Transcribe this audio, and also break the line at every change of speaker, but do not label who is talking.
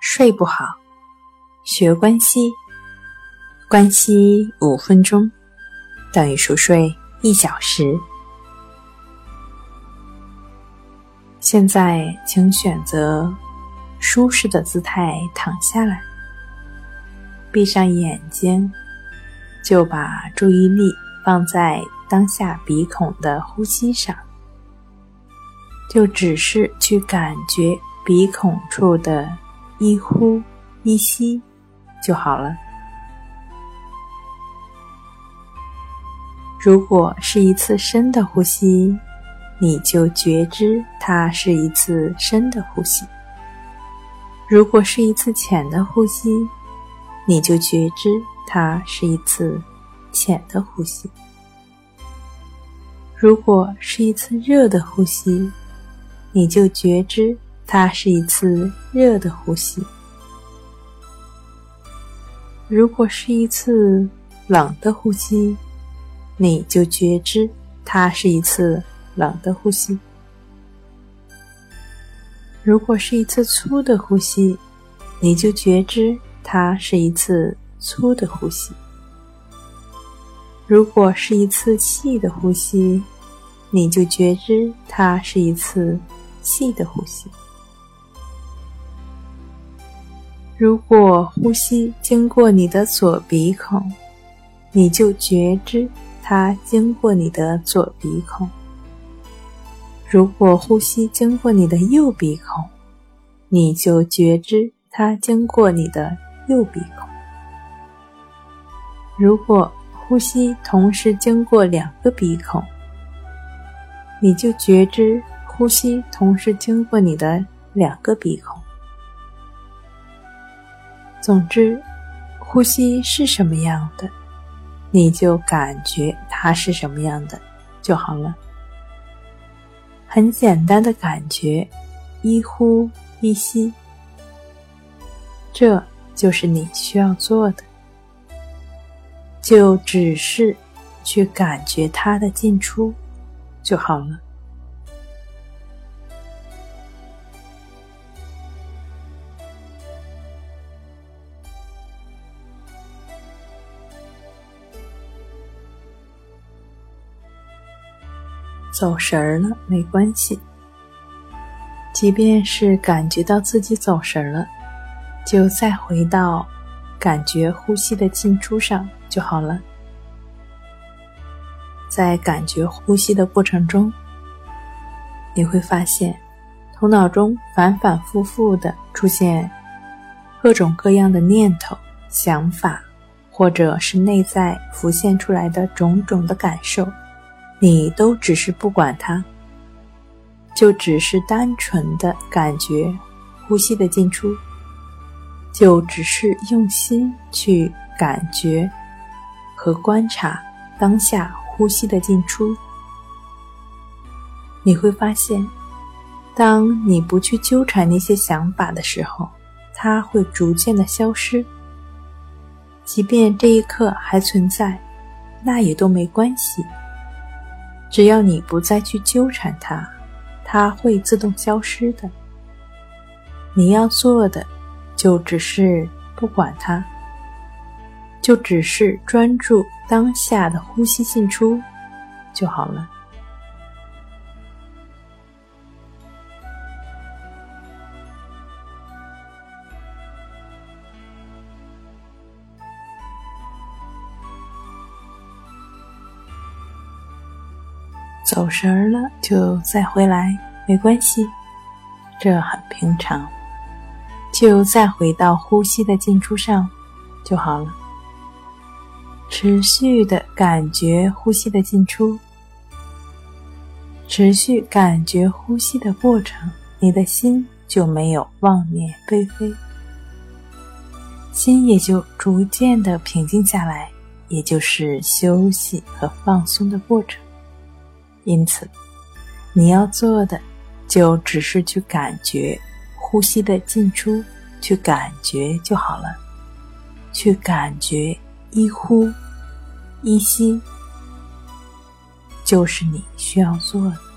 睡不好，学关西，关西五分钟等于熟睡一小时。现在，请选择舒适的姿态躺下来，闭上眼睛，就把注意力放在当下鼻孔的呼吸上，就只是去感觉鼻孔处的。一呼一吸就好了。如果是一次深的呼吸，你就觉知它是一次深的呼吸；如果是一次浅的呼吸，你就觉知它是一次浅的呼吸；如果是一次热的呼吸，你就觉知。它是一次热的呼吸。如果是一次冷的呼吸，你就觉知它是一次冷的呼吸。如果是一次粗的呼吸，你就觉知它是一次粗的呼吸。如果是一次细的呼吸，你就觉知它是一次细的呼吸。如果呼吸经过你的左鼻孔，你就觉知它经过你的左鼻孔；如果呼吸经过你的右鼻孔，你就觉知它经过你的右鼻孔；如果呼吸同时经过两个鼻孔，你就觉知呼吸同时经过你的两个鼻孔。总之，呼吸是什么样的，你就感觉它是什么样的就好了。很简单的感觉，一呼一吸，这就是你需要做的，就只是去感觉它的进出就好了。走神儿了没关系，即便是感觉到自己走神了，就再回到感觉呼吸的进出上就好了。在感觉呼吸的过程中，你会发现头脑中反反复复的出现各种各样的念头、想法，或者是内在浮现出来的种种的感受。你都只是不管它，就只是单纯的感觉呼吸的进出，就只是用心去感觉和观察当下呼吸的进出。你会发现，当你不去纠缠那些想法的时候，它会逐渐的消失。即便这一刻还存在，那也都没关系。只要你不再去纠缠它，它会自动消失的。你要做的，就只是不管它，就只是专注当下的呼吸进出就好了。走神儿了就再回来，没关系，这很平常。就再回到呼吸的进出上就好了。持续的感觉呼吸的进出，持续感觉呼吸的过程，你的心就没有妄念飞飞，心也就逐渐的平静下来，也就是休息和放松的过程。因此，你要做的就只是去感觉呼吸的进出，去感觉就好了。去感觉一呼一吸，就是你需要做的。